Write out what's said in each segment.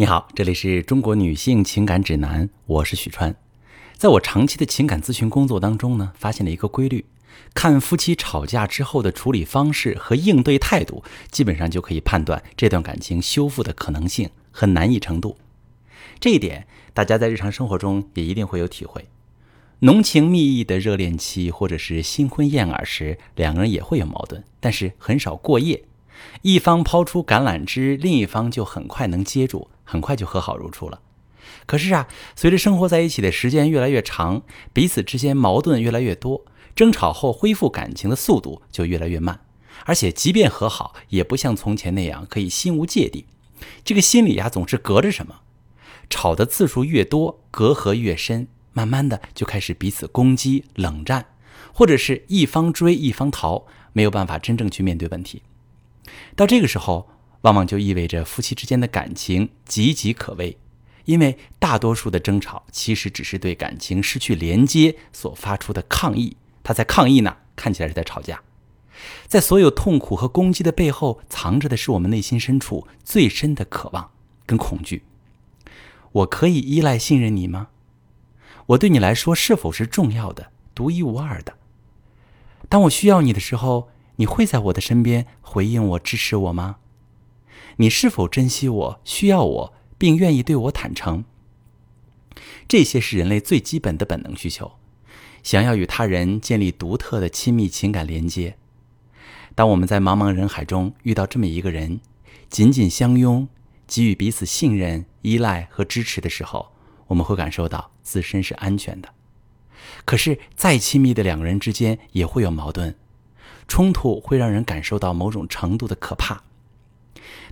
你好，这里是中国女性情感指南，我是许川。在我长期的情感咨询工作当中呢，发现了一个规律：看夫妻吵架之后的处理方式和应对态度，基本上就可以判断这段感情修复的可能性和难易程度。这一点，大家在日常生活中也一定会有体会。浓情蜜意的热恋期，或者是新婚燕尔时，两个人也会有矛盾，但是很少过夜。一方抛出橄榄枝，另一方就很快能接住，很快就和好如初了。可是啊，随着生活在一起的时间越来越长，彼此之间矛盾越来越多，争吵后恢复感情的速度就越来越慢。而且，即便和好，也不像从前那样可以心无芥蒂。这个心里呀，总是隔着什么。吵的次数越多，隔阂越深，慢慢的就开始彼此攻击、冷战，或者是一方追一方逃，没有办法真正去面对问题。到这个时候，往往就意味着夫妻之间的感情岌岌可危，因为大多数的争吵其实只是对感情失去连接所发出的抗议。他在抗议呢，看起来是在吵架。在所有痛苦和攻击的背后，藏着的是我们内心深处最深的渴望跟恐惧。我可以依赖、信任你吗？我对你来说是否是重要的、独一无二的？当我需要你的时候。你会在我的身边回应我、支持我吗？你是否珍惜我、需要我，并愿意对我坦诚？这些是人类最基本的本能需求，想要与他人建立独特的亲密情感连接。当我们在茫茫人海中遇到这么一个人，紧紧相拥，给予彼此信任、依赖和支持的时候，我们会感受到自身是安全的。可是，再亲密的两个人之间也会有矛盾。冲突会让人感受到某种程度的可怕。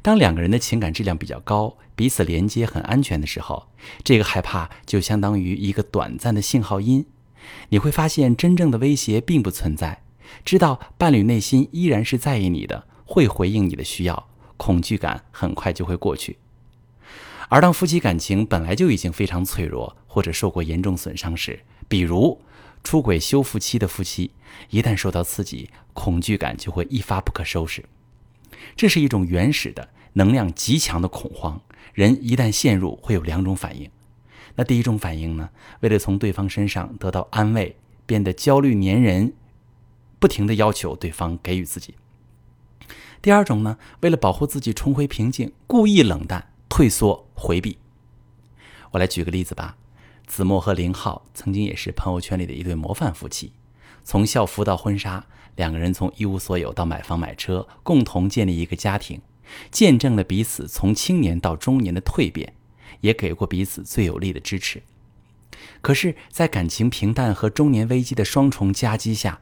当两个人的情感质量比较高，彼此连接很安全的时候，这个害怕就相当于一个短暂的信号音。你会发现，真正的威胁并不存在。知道伴侣内心依然是在意你的，会回应你的需要，恐惧感很快就会过去。而当夫妻感情本来就已经非常脆弱，或者受过严重损伤时，比如……出轨修复期的夫妻，一旦受到刺激，恐惧感就会一发不可收拾。这是一种原始的能量极强的恐慌。人一旦陷入，会有两种反应。那第一种反应呢？为了从对方身上得到安慰，变得焦虑粘人，不停的要求对方给予自己。第二种呢？为了保护自己重回平静，故意冷淡、退缩、回避。我来举个例子吧。子墨和林浩曾经也是朋友圈里的一对模范夫妻，从校服到婚纱，两个人从一无所有到买房买车，共同建立一个家庭，见证了彼此从青年到中年的蜕变，也给过彼此最有力的支持。可是，在感情平淡和中年危机的双重夹击下，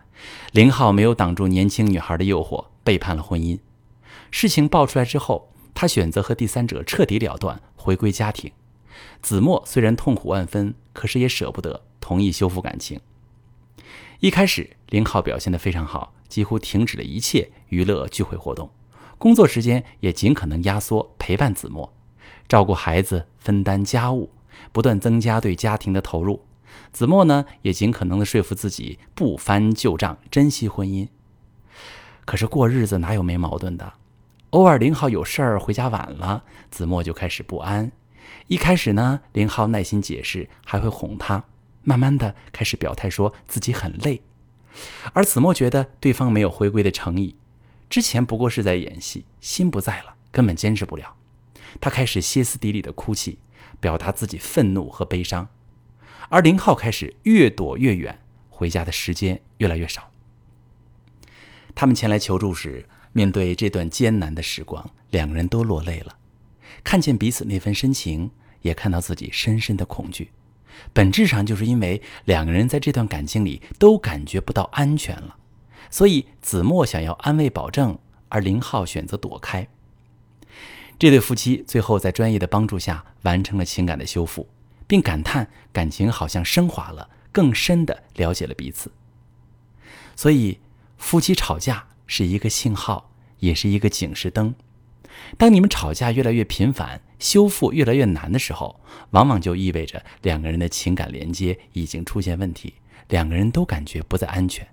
林浩没有挡住年轻女孩的诱惑，背叛了婚姻。事情爆出来之后，他选择和第三者彻底了断，回归家庭。子墨虽然痛苦万分，可是也舍不得，同意修复感情。一开始，林浩表现得非常好，几乎停止了一切娱乐聚会活动，工作时间也尽可能压缩，陪伴子墨，照顾孩子，分担家务，不断增加对家庭的投入。子墨呢，也尽可能的说服自己不翻旧账，珍惜婚姻。可是过日子哪有没矛盾的？偶尔林浩有事儿回家晚了，子墨就开始不安。一开始呢，林浩耐心解释，还会哄他，慢慢的开始表态，说自己很累。而子墨觉得对方没有回归的诚意，之前不过是在演戏，心不在了，根本坚持不了。他开始歇斯底里的哭泣，表达自己愤怒和悲伤。而林浩开始越躲越远，回家的时间越来越少。他们前来求助时，面对这段艰难的时光，两个人都落泪了。看见彼此那份深情，也看到自己深深的恐惧，本质上就是因为两个人在这段感情里都感觉不到安全了，所以子墨想要安慰保证，而林浩选择躲开。这对夫妻最后在专业的帮助下完成了情感的修复，并感叹感情好像升华了，更深的了解了彼此。所以，夫妻吵架是一个信号，也是一个警示灯。当你们吵架越来越频繁，修复越来越难的时候，往往就意味着两个人的情感连接已经出现问题，两个人都感觉不再安全。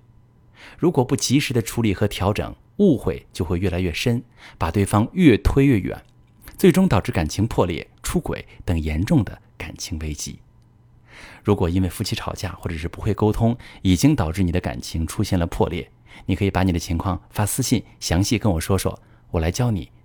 如果不及时的处理和调整，误会就会越来越深，把对方越推越远。最终导致感情破裂、出轨等严重的感情危机。如果因为夫妻吵架或者是不会沟通，已经导致你的感情出现了破裂，你可以把你的情况发私信，详细跟我说说，我来教你